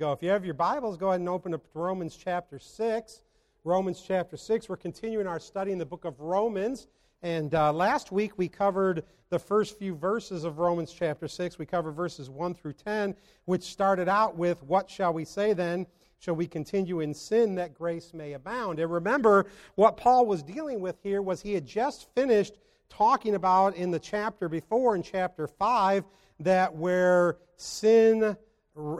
ago. If you have your Bibles, go ahead and open up to Romans chapter 6. Romans chapter 6. We're continuing our study in the book of Romans. And uh, last week we covered the first few verses of Romans chapter 6. We covered verses 1 through 10, which started out with, What shall we say then? Shall we continue in sin that grace may abound? And remember, what Paul was dealing with here was he had just finished talking about in the chapter before, in chapter 5, that where sin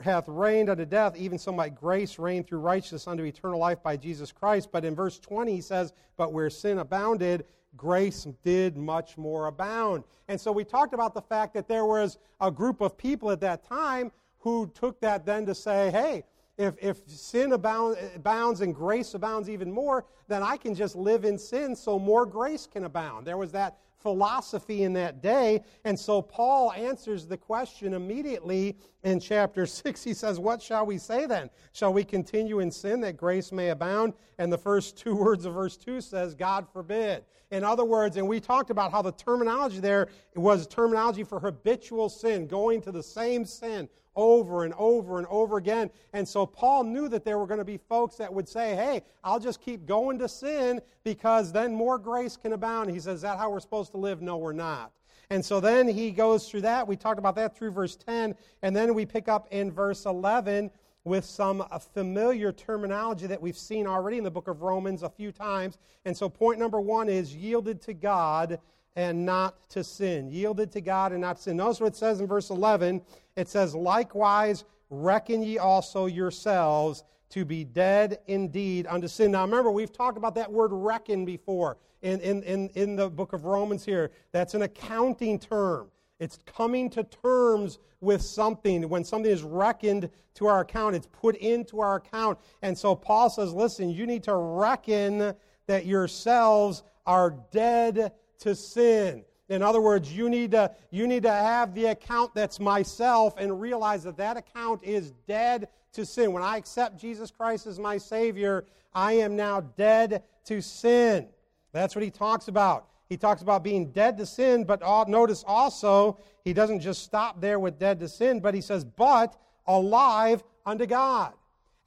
hath reigned unto death, even so might grace reign through righteousness unto eternal life by Jesus Christ. But in verse 20, he says, But where sin abounded, grace did much more abound. And so we talked about the fact that there was a group of people at that time who took that then to say, hey, if, if sin abound, abounds and grace abounds even more, then I can just live in sin so more grace can abound. There was that philosophy in that day. And so Paul answers the question immediately in chapter 6. He says, What shall we say then? Shall we continue in sin that grace may abound? And the first two words of verse 2 says, God forbid. In other words, and we talked about how the terminology there was terminology for habitual sin, going to the same sin over and over and over again. And so Paul knew that there were going to be folks that would say, hey, I'll just keep going to sin because then more grace can abound. He says, is that how we're supposed to live? No, we're not. And so then he goes through that. We talked about that through verse 10. And then we pick up in verse 11 with some uh, familiar terminology that we've seen already in the book of Romans a few times. And so point number one is yielded to God and not to sin. Yielded to God and not to sin. Notice what it says in verse 11. It says, Likewise, reckon ye also yourselves to be dead indeed unto sin. Now remember, we've talked about that word reckon before in, in, in, in the book of Romans here. That's an accounting term. It's coming to terms with something. When something is reckoned to our account, it's put into our account. And so Paul says, listen, you need to reckon that yourselves are dead to sin. In other words, you need to, you need to have the account that's myself and realize that that account is dead to sin. When I accept Jesus Christ as my Savior, I am now dead to sin. That's what he talks about. He talks about being dead to sin, but notice also, he doesn't just stop there with dead to sin, but he says, but alive unto God.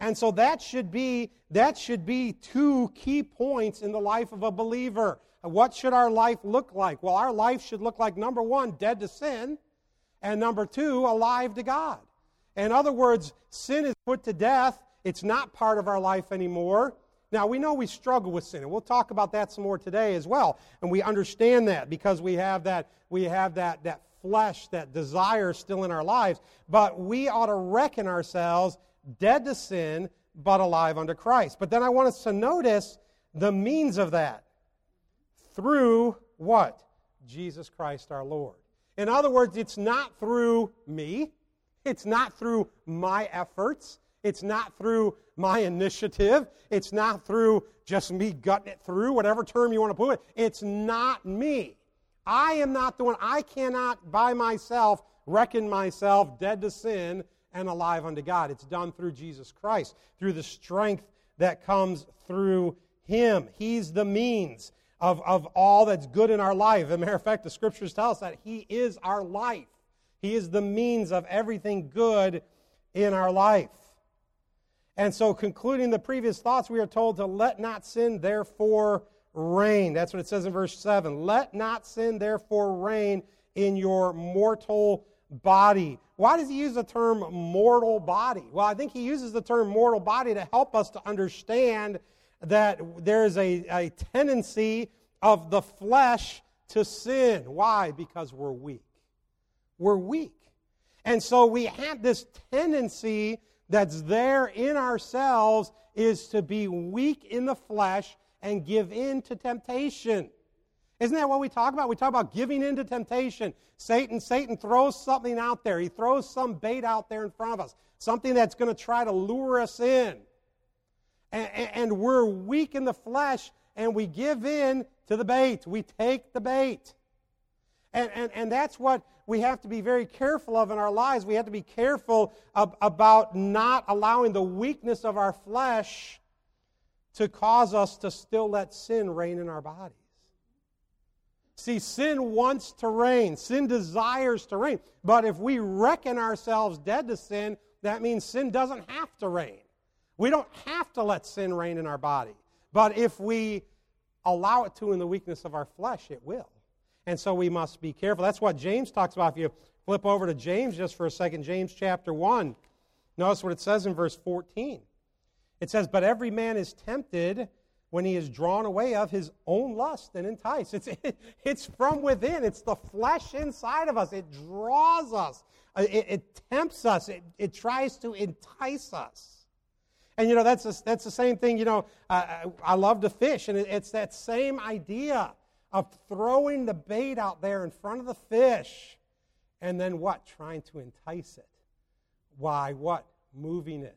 And so that should be that should be two key points in the life of a believer. What should our life look like? Well, our life should look like number one, dead to sin, and number two, alive to God. In other words, sin is put to death. It's not part of our life anymore. Now, we know we struggle with sin, and we'll talk about that some more today as well. And we understand that because we have that, we have that, that flesh, that desire still in our lives. But we ought to reckon ourselves dead to sin, but alive unto Christ. But then I want us to notice the means of that through what? Jesus Christ our Lord. In other words, it's not through me, it's not through my efforts, it's not through my initiative, it's not through just me gutting it through, whatever term you want to put it. It's not me. I am not the one. I cannot by myself reckon myself dead to sin and alive unto God. It's done through Jesus Christ, through the strength that comes through Him. He's the means of, of all that's good in our life. As a matter of fact, the scriptures tell us that He is our life. He is the means of everything good in our life. And so, concluding the previous thoughts, we are told to let not sin therefore reign. That's what it says in verse 7. Let not sin therefore reign in your mortal body. Why does he use the term mortal body? Well, I think he uses the term mortal body to help us to understand that there is a, a tendency of the flesh to sin. Why? Because we're weak. We're weak. And so we have this tendency that's there in ourselves is to be weak in the flesh and give in to temptation. Isn't that what we talk about? We talk about giving in to temptation. Satan, Satan throws something out there. He throws some bait out there in front of us. Something that's going to try to lure us in and, and we're weak in the flesh and we give in to the bait. We take the bait. And, and, and that's what we have to be very careful of in our lives. We have to be careful about not allowing the weakness of our flesh to cause us to still let sin reign in our bodies. See, sin wants to reign, sin desires to reign. But if we reckon ourselves dead to sin, that means sin doesn't have to reign. We don't have to let sin reign in our body. But if we allow it to in the weakness of our flesh, it will. And so we must be careful. That's what James talks about. If you flip over to James just for a second, James chapter 1, notice what it says in verse 14. It says, But every man is tempted when he is drawn away of his own lust and enticed. It's, it, it's from within, it's the flesh inside of us. It draws us, uh, it, it tempts us, it, it tries to entice us. And you know, that's, a, that's the same thing, you know, uh, I love to fish, and it's that same idea of throwing the bait out there in front of the fish and then what? Trying to entice it. Why? What? Moving it,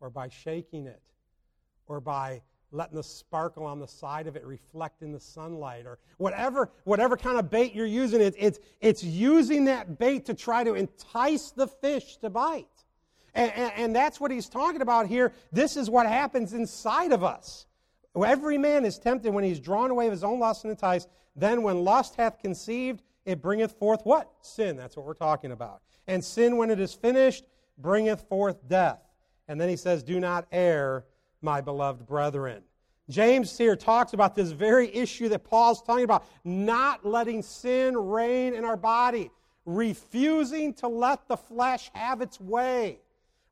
or by shaking it, or by letting the sparkle on the side of it reflect in the sunlight or whatever whatever kind of bait you're using it, it's, it's using that bait to try to entice the fish to bite and, and, and that's what he's talking about here this is what happens inside of us every man is tempted when he's drawn away of his own lust and enticed. Then when lust hath conceived it bringeth forth what? Sin. That's what we're talking about. And sin when it is finished bringeth forth death. And then he says do not err my beloved brethren. James here talks about this very issue that Paul's talking about not letting sin reign in our body, refusing to let the flesh have its way,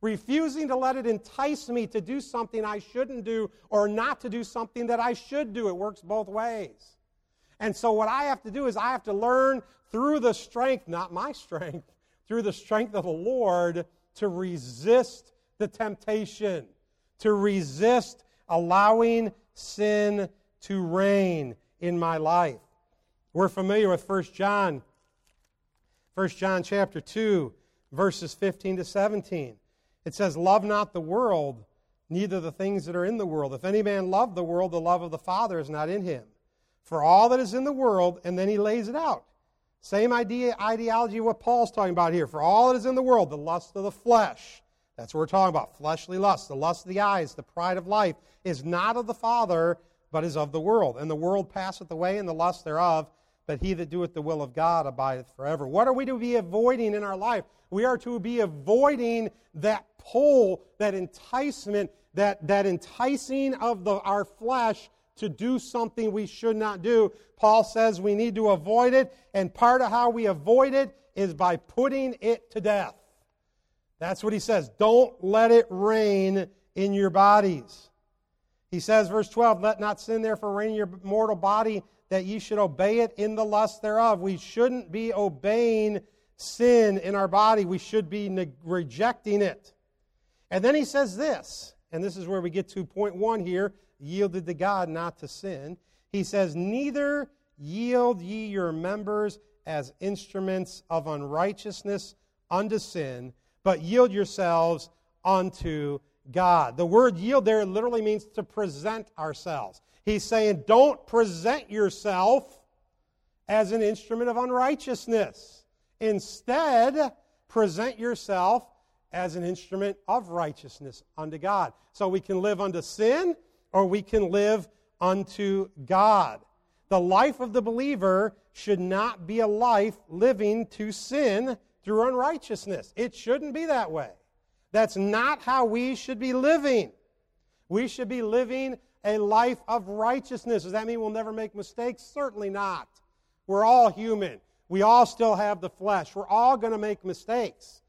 refusing to let it entice me to do something I shouldn't do or not to do something that I should do. It works both ways. And so, what I have to do is I have to learn through the strength, not my strength, through the strength of the Lord to resist the temptation to resist allowing sin to reign in my life. We're familiar with 1 John. 1 John chapter 2, verses 15 to 17. It says, Love not the world, neither the things that are in the world. If any man love the world, the love of the Father is not in him. For all that is in the world, and then he lays it out. Same idea, ideology what Paul's talking about here. For all that is in the world, the lust of the flesh, that's what we're talking about. Fleshly lust, the lust of the eyes, the pride of life, is not of the Father, but is of the world. And the world passeth away, and the lust thereof, but he that doeth the will of God abideth forever. What are we to be avoiding in our life? We are to be avoiding that pull, that enticement, that, that enticing of the, our flesh to do something we should not do. Paul says we need to avoid it, and part of how we avoid it is by putting it to death. That's what he says. Don't let it reign in your bodies. He says, verse 12, let not sin therefore reign in your mortal body, that ye should obey it in the lust thereof. We shouldn't be obeying sin in our body, we should be ne- rejecting it. And then he says this, and this is where we get to point one here yielded to God, not to sin. He says, Neither yield ye your members as instruments of unrighteousness unto sin but yield yourselves unto God. The word yield there literally means to present ourselves. He's saying, don't present yourself as an instrument of unrighteousness. Instead, present yourself as an instrument of righteousness unto God. So we can live unto sin or we can live unto God. The life of the believer should not be a life living to sin, through unrighteousness. It shouldn't be that way. That's not how we should be living. We should be living a life of righteousness. Does that mean we'll never make mistakes? Certainly not. We're all human. We all still have the flesh. We're all going to make mistakes.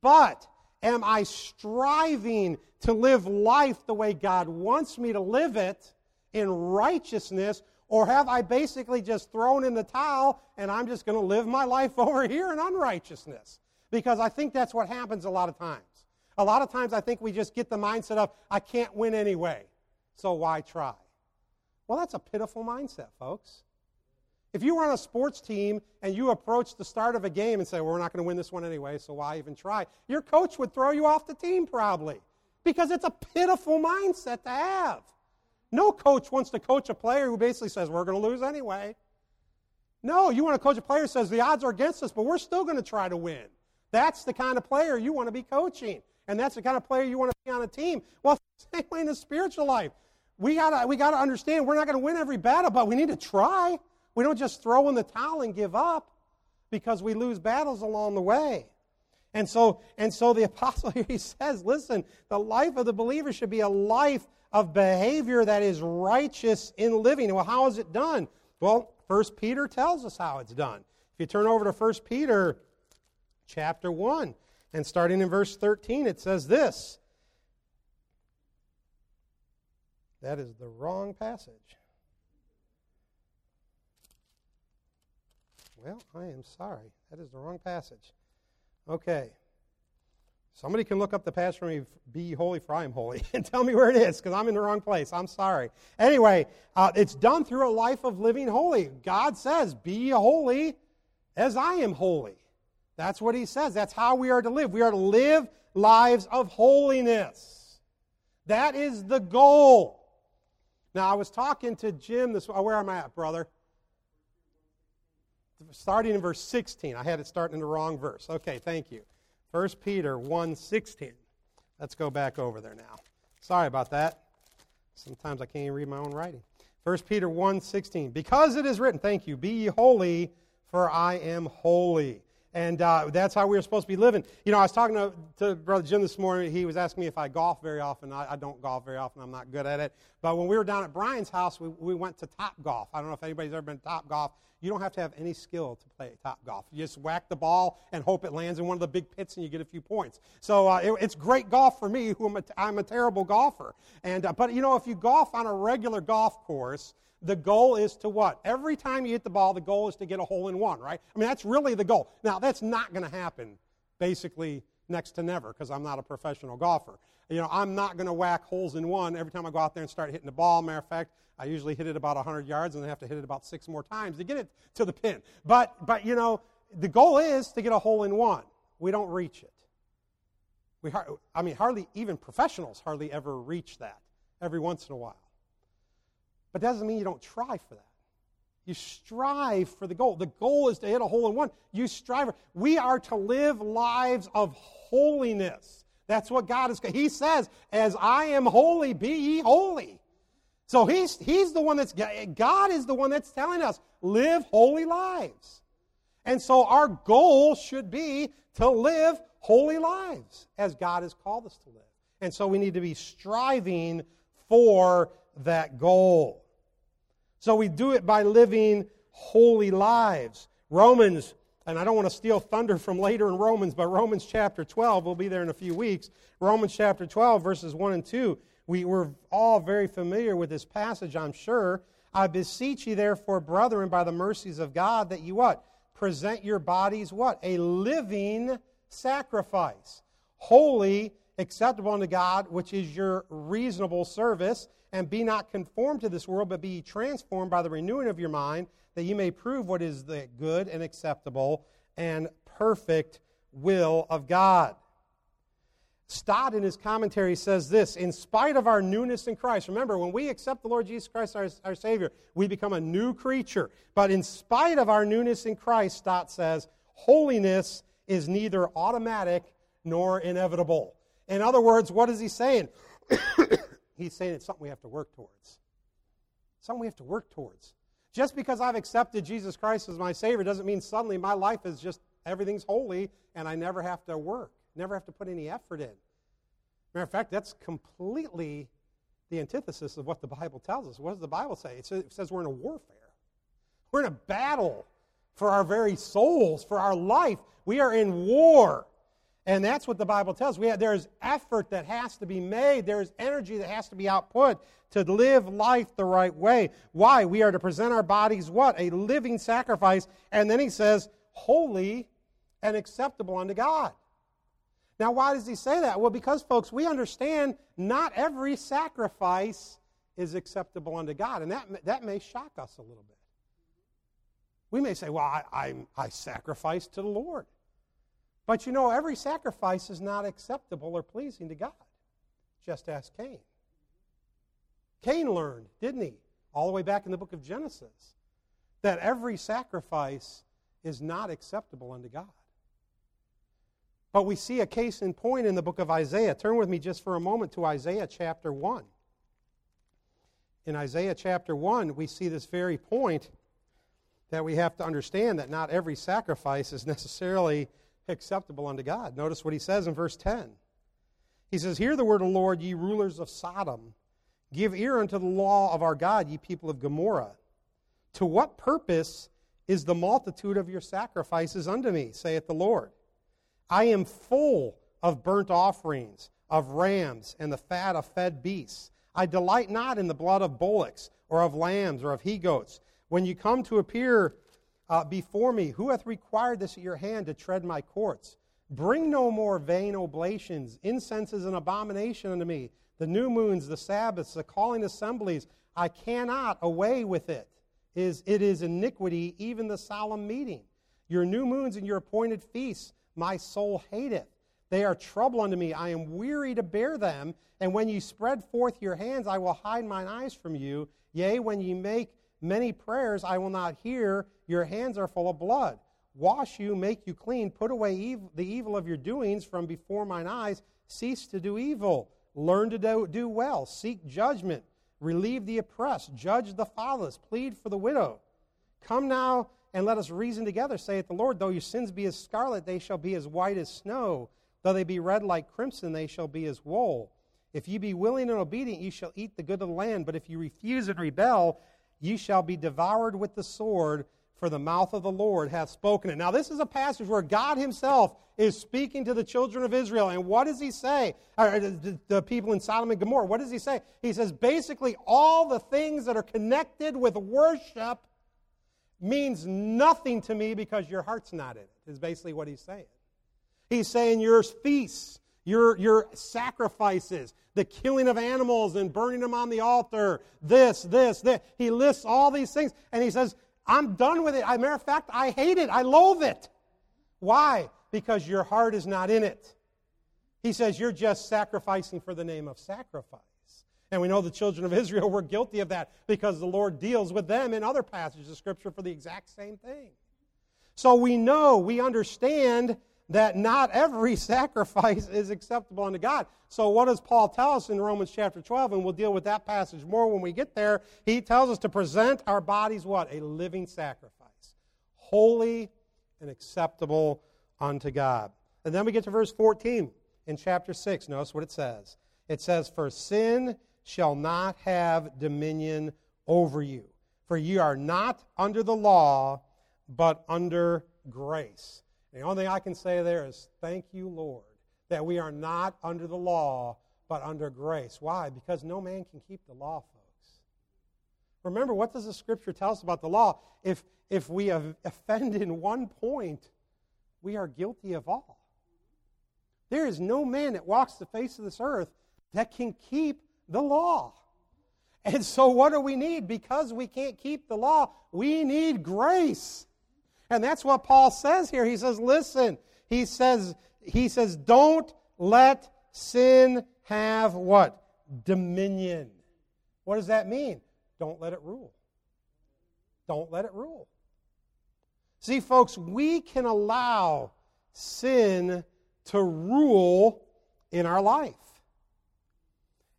But am I striving to live life the way God wants me to live it in righteousness, or have I basically just thrown in the towel and I'm just going to live my life over here in unrighteousness? Because I think that's what happens a lot of times. A lot of times I think we just get the mindset of, I can't win anyway, so why try? Well, that's a pitiful mindset, folks. If you were on a sports team and you approached the start of a game and say, well, we're not going to win this one anyway, so why even try? Your coach would throw you off the team probably because it's a pitiful mindset to have. No coach wants to coach a player who basically says, We're going to lose anyway. No, you want to coach a player who says, The odds are against us, but we're still going to try to win. That's the kind of player you want to be coaching. And that's the kind of player you want to be on a team. Well, same way in the spiritual life. We got we gotta understand we're not going to win every battle, but we need to try. We don't just throw in the towel and give up because we lose battles along the way. And so, and so the apostle here he says, listen, the life of the believer should be a life of behavior that is righteous in living. Well, how is it done? Well, First Peter tells us how it's done. If you turn over to First Peter chapter 1, and starting in verse 13, it says this. That is the wrong passage. Well, I am sorry. That is the wrong passage. Okay. Somebody can look up the passage for me, be holy for I am holy, and tell me where it is, because I'm in the wrong place. I'm sorry. Anyway, uh, it's done through a life of living holy. God says, Be holy as I am holy. That's what he says. That's how we are to live. We are to live lives of holiness. That is the goal. Now, I was talking to Jim this. Where am I at, brother? Starting in verse 16. I had it starting in the wrong verse. Okay, thank you. 1 Peter 1 16. Let's go back over there now. Sorry about that. Sometimes I can't even read my own writing. 1 Peter 1 16. Because it is written, thank you, be ye holy, for I am holy. And uh, that's how we are supposed to be living. You know, I was talking to, to Brother Jim this morning. He was asking me if I golf very often. I, I, don't golf very often. I'm not good at it. But when we were down at Brian's house, we, we went to Top Golf. I don't know if anybody's ever been to Top Golf. You don't have to have any skill to play Top Golf. You just whack the ball and hope it lands in one of the big pits and you get a few points. So uh, it, it's great golf for me, who am a, I'm a terrible golfer. And, uh, but, you know, if you golf on a regular golf course, the goal is to what? Every time you hit the ball, the goal is to get a hole in one, right? I mean, that's really the goal. Now, that's not going to happen basically next to never because I'm not a professional golfer. You know, I'm not going to whack holes in one every time I go out there and start hitting the ball. Matter of fact, I usually hit it about 100 yards and then have to hit it about six more times to get it to the pin. But, but you know, the goal is to get a hole in one. We don't reach it. We, I mean, hardly even professionals hardly ever reach that every once in a while. But that doesn't mean you don't try for that. You strive for the goal. The goal is to hit a hole in one. You strive. We are to live lives of holiness. That's what God is. He says, "As I am holy, be ye holy." So he's he's the one that's God is the one that's telling us live holy lives. And so our goal should be to live holy lives as God has called us to live. And so we need to be striving for that goal. So we do it by living holy lives. Romans, and I don't want to steal thunder from later in Romans, but Romans chapter 12, we'll be there in a few weeks. Romans chapter 12, verses 1 and 2. We, we're all very familiar with this passage, I'm sure. I beseech you, therefore, brethren, by the mercies of God, that you what? Present your bodies what? A living sacrifice, holy, acceptable unto God, which is your reasonable service and be not conformed to this world, but be transformed by the renewing of your mind, that you may prove what is the good and acceptable and perfect will of God. Stott in his commentary says this In spite of our newness in Christ, remember, when we accept the Lord Jesus Christ, our, our Savior, we become a new creature. But in spite of our newness in Christ, Stott says, holiness is neither automatic nor inevitable. In other words, what is he saying? He's saying it's something we have to work towards. Something we have to work towards. Just because I've accepted Jesus Christ as my Savior doesn't mean suddenly my life is just everything's holy and I never have to work, never have to put any effort in. Matter of fact, that's completely the antithesis of what the Bible tells us. What does the Bible say? It says, we're in a warfare. We're in a battle for our very souls, for our life. We are in war. And that's what the Bible tells. We have, there's effort that has to be made. There's energy that has to be output to live life the right way. Why? We are to present our bodies what? A living sacrifice. And then he says, holy and acceptable unto God. Now, why does he say that? Well, because, folks, we understand not every sacrifice is acceptable unto God. And that, that may shock us a little bit. We may say, well, I, I, I sacrifice to the Lord. But you know, every sacrifice is not acceptable or pleasing to God. Just ask Cain. Cain learned, didn't he, all the way back in the book of Genesis, that every sacrifice is not acceptable unto God. But we see a case in point in the book of Isaiah. Turn with me just for a moment to Isaiah chapter 1. In Isaiah chapter 1, we see this very point that we have to understand that not every sacrifice is necessarily acceptable unto God. Notice what he says in verse 10. He says, Hear the word of the Lord, ye rulers of Sodom. Give ear unto the law of our God, ye people of Gomorrah. To what purpose is the multitude of your sacrifices unto me, saith the Lord? I am full of burnt offerings, of rams, and the fat of fed beasts. I delight not in the blood of bullocks, or of lambs, or of he goats. When you come to appear uh, before me, who hath required this at your hand to tread my courts? Bring no more vain oblations. Incense is an abomination unto me. The new moons, the Sabbaths, the calling assemblies, I cannot away with it. Is it is iniquity, even the solemn meeting. Your new moons and your appointed feasts, my soul hateth. They are trouble unto me. I am weary to bear them. And when ye spread forth your hands, I will hide mine eyes from you. Yea, when ye make many prayers, I will not hear. Your hands are full of blood. Wash you, make you clean. Put away the evil of your doings from before mine eyes. Cease to do evil. Learn to do, do well. Seek judgment. Relieve the oppressed. Judge the fatherless. Plead for the widow. Come now and let us reason together, saith the Lord. Though your sins be as scarlet, they shall be as white as snow. Though they be red like crimson, they shall be as wool. If ye be willing and obedient, ye shall eat the good of the land. But if ye refuse and rebel, ye shall be devoured with the sword, for the mouth of the Lord hath spoken it. Now, this is a passage where God Himself is speaking to the children of Israel. And what does He say? Uh, uh, or the, the people in Sodom and Gomorrah, what does He say? He says basically all the things that are connected with worship means nothing to me because your heart's not in it, is basically what He's saying. He's saying your feasts, your, your sacrifices, the killing of animals and burning them on the altar, this, this, that. He lists all these things and he says, I'm done with it. As a matter of fact, I hate it. I loathe it. Why? Because your heart is not in it. He says you're just sacrificing for the name of sacrifice. And we know the children of Israel were guilty of that because the Lord deals with them in other passages of Scripture for the exact same thing. So we know, we understand that not every sacrifice is acceptable unto God. So, what does Paul tell us in Romans chapter 12? And we'll deal with that passage more when we get there. He tells us to present our bodies what? A living sacrifice, holy and acceptable unto God. And then we get to verse 14 in chapter 6. Notice what it says. It says, For sin shall not have dominion over you, for ye are not under the law, but under grace. The only thing I can say there is, Thank you, Lord, that we are not under the law, but under grace. Why? Because no man can keep the law, folks. Remember, what does the Scripture tell us about the law? If, if we offend in one point, we are guilty of all. There is no man that walks the face of this earth that can keep the law. And so, what do we need? Because we can't keep the law, we need grace. And that's what Paul says here. He says, listen, he says, he says, don't let sin have what? Dominion. What does that mean? Don't let it rule. Don't let it rule. See, folks, we can allow sin to rule in our life.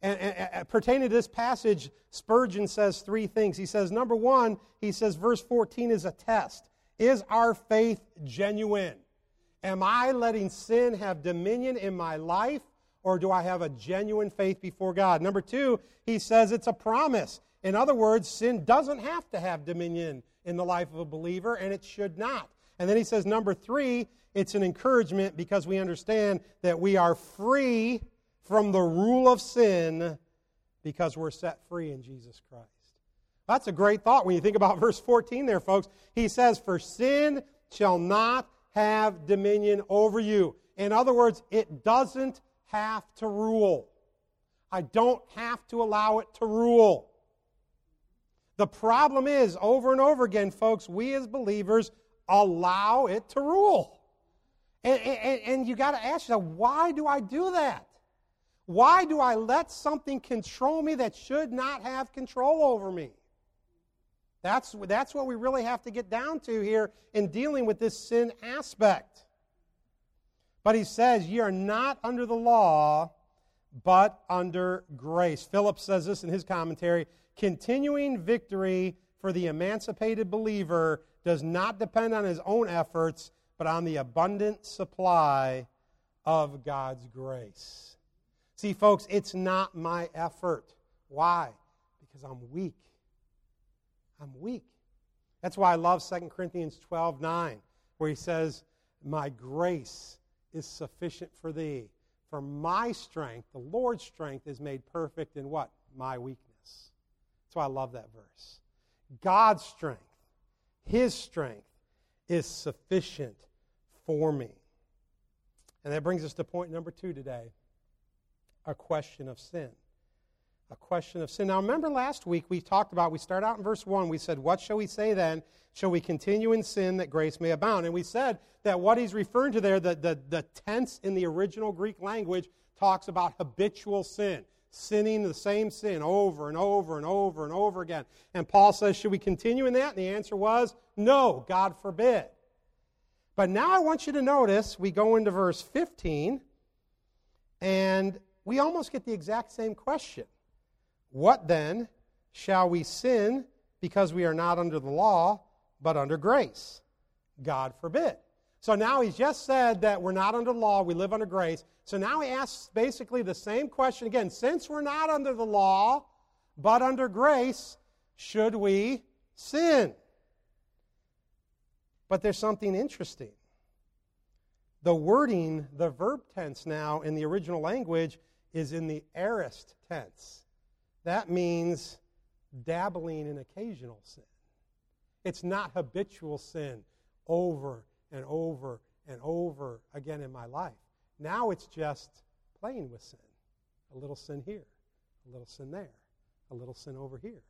And, and, and, pertaining to this passage, Spurgeon says three things. He says, number one, he says, verse 14 is a test. Is our faith genuine? Am I letting sin have dominion in my life, or do I have a genuine faith before God? Number two, he says it's a promise. In other words, sin doesn't have to have dominion in the life of a believer, and it should not. And then he says, number three, it's an encouragement because we understand that we are free from the rule of sin because we're set free in Jesus Christ. That's a great thought when you think about verse 14 there, folks. He says, For sin shall not have dominion over you. In other words, it doesn't have to rule. I don't have to allow it to rule. The problem is, over and over again, folks, we as believers allow it to rule. And, and, and you got to ask yourself, why do I do that? Why do I let something control me that should not have control over me? That's, that's what we really have to get down to here in dealing with this sin aspect. But he says, Ye are not under the law, but under grace. Philip says this in his commentary continuing victory for the emancipated believer does not depend on his own efforts, but on the abundant supply of God's grace. See, folks, it's not my effort. Why? Because I'm weak. I'm weak. That's why I love 2 Corinthians 12 9, where he says, My grace is sufficient for thee. For my strength, the Lord's strength, is made perfect in what? My weakness. That's why I love that verse. God's strength, His strength, is sufficient for me. And that brings us to point number two today a question of sin. A question of sin. Now, remember last week we talked about, we start out in verse 1, we said, What shall we say then? Shall we continue in sin that grace may abound? And we said that what he's referring to there, the, the, the tense in the original Greek language, talks about habitual sin sinning the same sin over and over and over and over again. And Paul says, Should we continue in that? And the answer was, No, God forbid. But now I want you to notice we go into verse 15, and we almost get the exact same question. What then? Shall we sin because we are not under the law, but under grace? God forbid. So now he's just said that we're not under law, we live under grace. So now he asks basically the same question again. Since we're not under the law, but under grace, should we sin? But there's something interesting. The wording, the verb tense now in the original language is in the aorist tense. That means dabbling in occasional sin. It's not habitual sin over and over and over again in my life. Now it's just playing with sin. A little sin here, a little sin there, a little sin over here.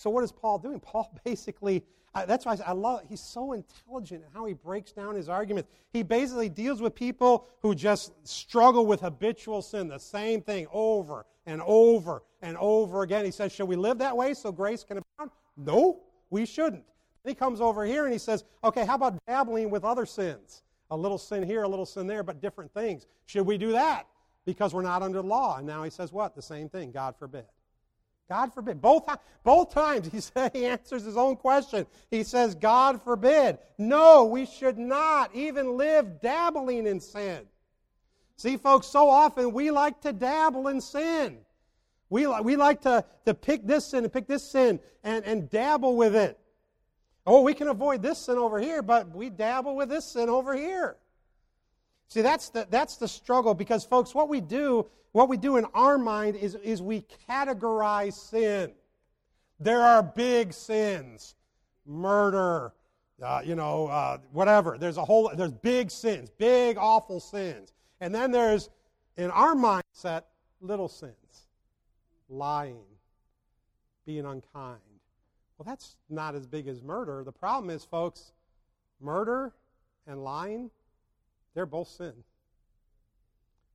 So what is Paul doing? Paul basically, uh, that's why I, I love, he's so intelligent in how he breaks down his arguments. He basically deals with people who just struggle with habitual sin, the same thing over and over and over again. He says, should we live that way so grace can abound? No, we shouldn't. Then he comes over here and he says, okay, how about dabbling with other sins? A little sin here, a little sin there, but different things. Should we do that? Because we're not under law. And now he says what? The same thing. God forbid. God forbid. Both, both times he, say, he answers his own question. He says, God forbid. No, we should not even live dabbling in sin. See, folks, so often we like to dabble in sin. We, we like to, to pick this sin and pick this sin and, and dabble with it. Oh, we can avoid this sin over here, but we dabble with this sin over here. See, that's the, that's the struggle because, folks, what we do, what we do in our mind is, is we categorize sin. There are big sins, murder, uh, you know, uh, whatever. There's a whole, there's big sins, big, awful sins. And then there's, in our mindset, little sins lying, being unkind well, that's not as big as murder. The problem is, folks, murder and lying, they're both sin.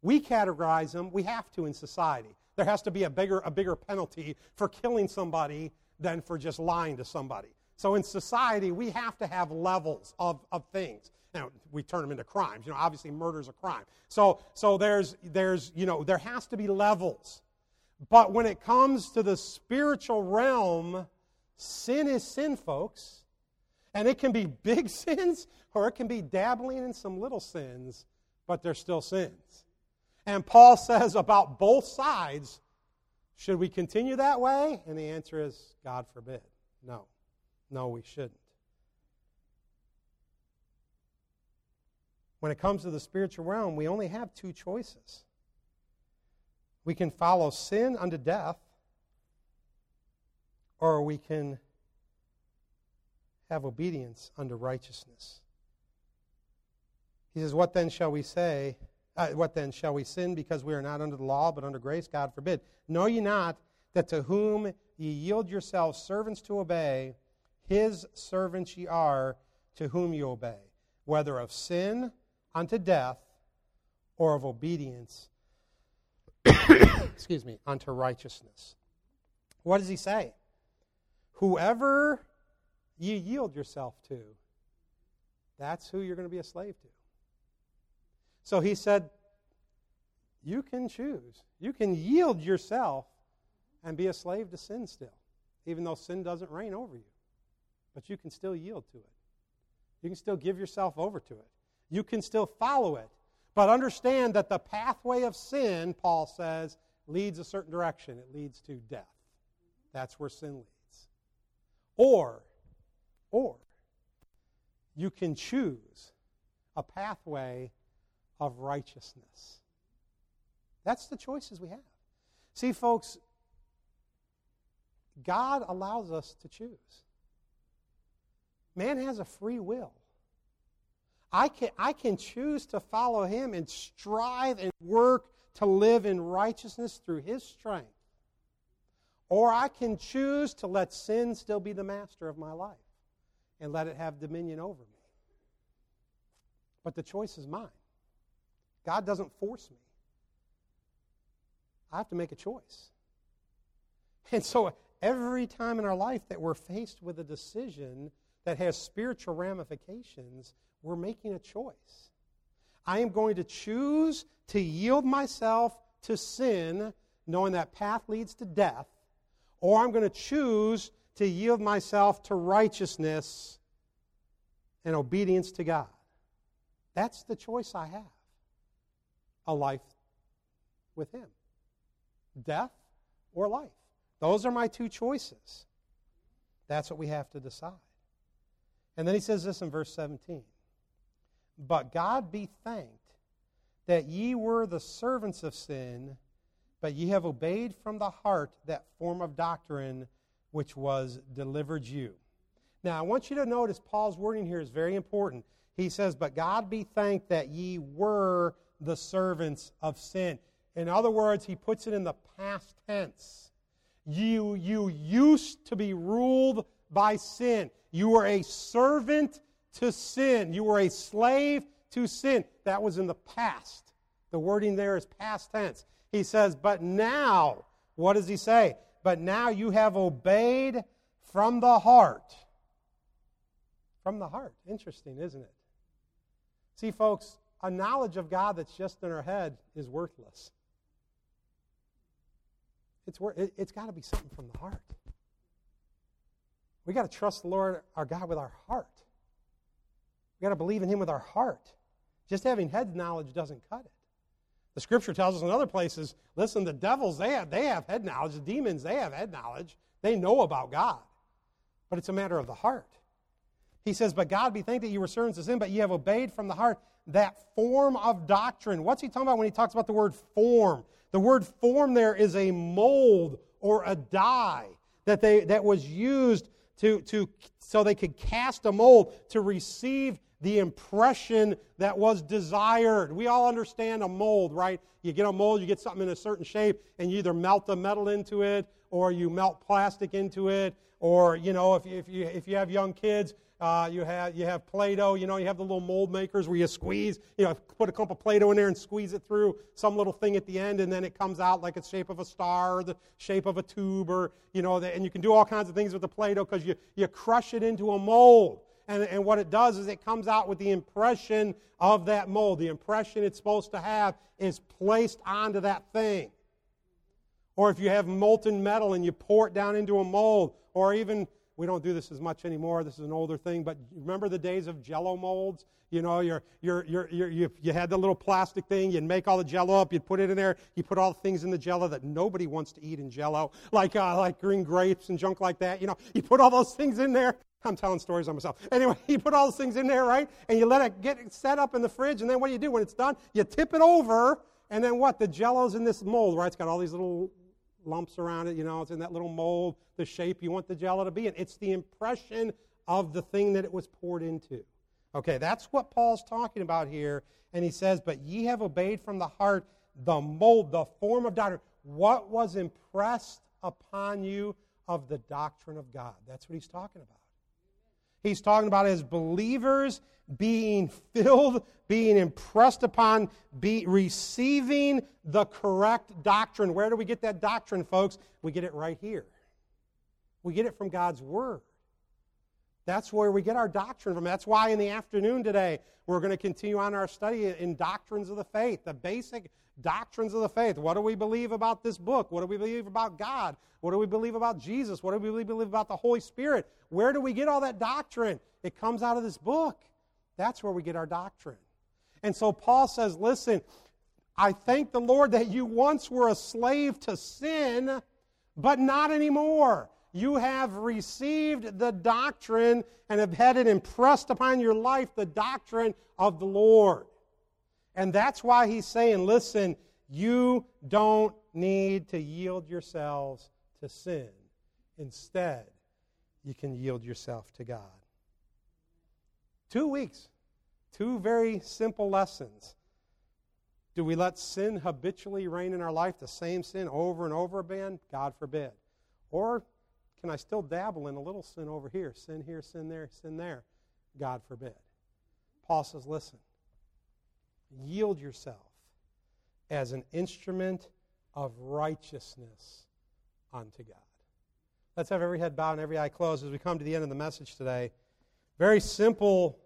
We categorize them, we have to in society. There has to be a bigger, a bigger penalty for killing somebody than for just lying to somebody. So in society, we have to have levels of, of things. Now, we turn them into crimes. You know, obviously murder is a crime. So, so there's, there's, you know, there has to be levels. But when it comes to the spiritual realm, Sin is sin, folks. And it can be big sins or it can be dabbling in some little sins, but they're still sins. And Paul says about both sides, should we continue that way? And the answer is, God forbid. No. No, we shouldn't. When it comes to the spiritual realm, we only have two choices. We can follow sin unto death, or we can have obedience unto righteousness. He says, What then shall we say? Uh, what then shall we sin because we are not under the law but under grace? God forbid. Know ye not that to whom ye yield yourselves servants to obey, his servants ye are to whom you obey, whether of sin unto death or of obedience, excuse me, unto righteousness. What does he say? Whoever you yield yourself to, that's who you're going to be a slave to. So he said, You can choose. You can yield yourself and be a slave to sin still, even though sin doesn't reign over you. But you can still yield to it. You can still give yourself over to it. You can still follow it. But understand that the pathway of sin, Paul says, leads a certain direction. It leads to death. That's where sin leads. Or, or, you can choose a pathway of righteousness. That's the choices we have. See, folks, God allows us to choose. Man has a free will. I can, I can choose to follow him and strive and work to live in righteousness through his strength. Or I can choose to let sin still be the master of my life and let it have dominion over me. But the choice is mine. God doesn't force me. I have to make a choice. And so every time in our life that we're faced with a decision that has spiritual ramifications, we're making a choice. I am going to choose to yield myself to sin, knowing that path leads to death, or I'm going to choose to yield myself to righteousness and obedience to God. That's the choice I have a life with Him death or life. Those are my two choices. That's what we have to decide. And then he says this in verse 17 But God be thanked that ye were the servants of sin, but ye have obeyed from the heart that form of doctrine which was delivered you. Now, I want you to notice Paul's wording here is very important. He says, But God be thanked that ye were the servants of sin. In other words, he puts it in the past tense. You, you used to be ruled by sin. You were a servant to sin. You were a slave to sin. That was in the past. The wording there is past tense. He says, But now, what does he say? But now you have obeyed from the heart. From the heart. Interesting, isn't it? See, folks, a knowledge of God that's just in our head is worthless. It's, it, it's got to be something from the heart. We got to trust the Lord our God with our heart. We got to believe in Him with our heart. Just having head knowledge doesn't cut it. The Scripture tells us in other places. Listen, the devils they have they have head knowledge. The demons they have head knowledge. They know about God, but it's a matter of the heart. He says, "But God be thanked that you were servants of sin, but ye have obeyed from the heart that form of doctrine." What's he talking about when he talks about the word form? The word form there is a mold or a die that, they, that was used to, to, so they could cast a mold to receive the impression that was desired. We all understand a mold, right? You get a mold, you get something in a certain shape, and you either melt the metal into it, or you melt plastic into it, or, you know, if you, if you, if you have young kids, uh, you have you have Play-Doh. You know, you have the little mold makers where you squeeze. You know, put a clump of Play-Doh in there and squeeze it through some little thing at the end, and then it comes out like it's shape of a star, or the shape of a tube, or you know, and you can do all kinds of things with the Play-Doh because you you crush it into a mold. And, and what it does is it comes out with the impression of that mold. The impression it's supposed to have is placed onto that thing. Or if you have molten metal and you pour it down into a mold, or even we don't do this as much anymore. This is an older thing, but remember the days of jello molds? You know, you're, you're, you're, you you had the little plastic thing, you'd make all the jello up, you'd put it in there, you put all the things in the jello that nobody wants to eat in jello, like, uh, like green grapes and junk like that. You know, you put all those things in there. I'm telling stories on myself. Anyway, you put all those things in there, right? And you let it get set up in the fridge, and then what do you do when it's done? You tip it over, and then what? The jello's in this mold, right? It's got all these little lumps around it. You know, it's in that little mold, the shape you want the jello to be in. It's the impression of the thing that it was poured into. Okay, that's what Paul's talking about here. And he says, But ye have obeyed from the heart the mold, the form of doctrine. What was impressed upon you of the doctrine of God? That's what he's talking about. He's talking about as believers being filled, being impressed upon, be receiving the correct doctrine. Where do we get that doctrine, folks? We get it right here. We get it from God's Word. That's where we get our doctrine from. That's why in the afternoon today, we're going to continue on our study in doctrines of the faith, the basic doctrines of the faith. What do we believe about this book? What do we believe about God? What do we believe about Jesus? What do we believe about the Holy Spirit? Where do we get all that doctrine? It comes out of this book. That's where we get our doctrine. And so Paul says, listen, I thank the Lord that you once were a slave to sin, but not anymore. You have received the doctrine and have had it impressed upon your life, the doctrine of the Lord. And that's why he's saying, listen, you don't need to yield yourselves to sin. Instead, you can yield yourself to God. Two weeks, two very simple lessons. Do we let sin habitually reign in our life, the same sin over and over again? God forbid. Or can I still dabble in a little sin over here? Sin here, sin there, sin there? God forbid. Paul says, listen, yield yourself as an instrument of righteousness unto God. Let's have every head bowed and every eye closed as we come to the end of the message today. Very simple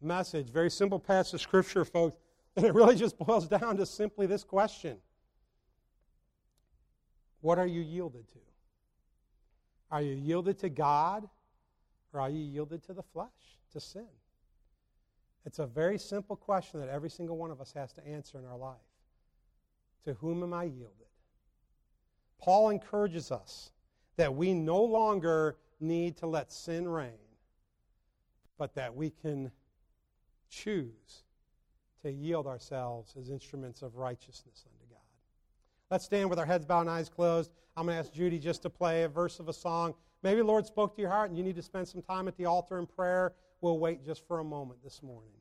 message, very simple passage of Scripture, folks. And it really just boils down to simply this question What are you yielded to? Are you yielded to God or are you yielded to the flesh, to sin? It's a very simple question that every single one of us has to answer in our life. To whom am I yielded? Paul encourages us that we no longer need to let sin reign, but that we can choose to yield ourselves as instruments of righteousness. Let's stand with our heads bowed and eyes closed. I'm going to ask Judy just to play a verse of a song. Maybe the Lord spoke to your heart and you need to spend some time at the altar in prayer. We'll wait just for a moment this morning.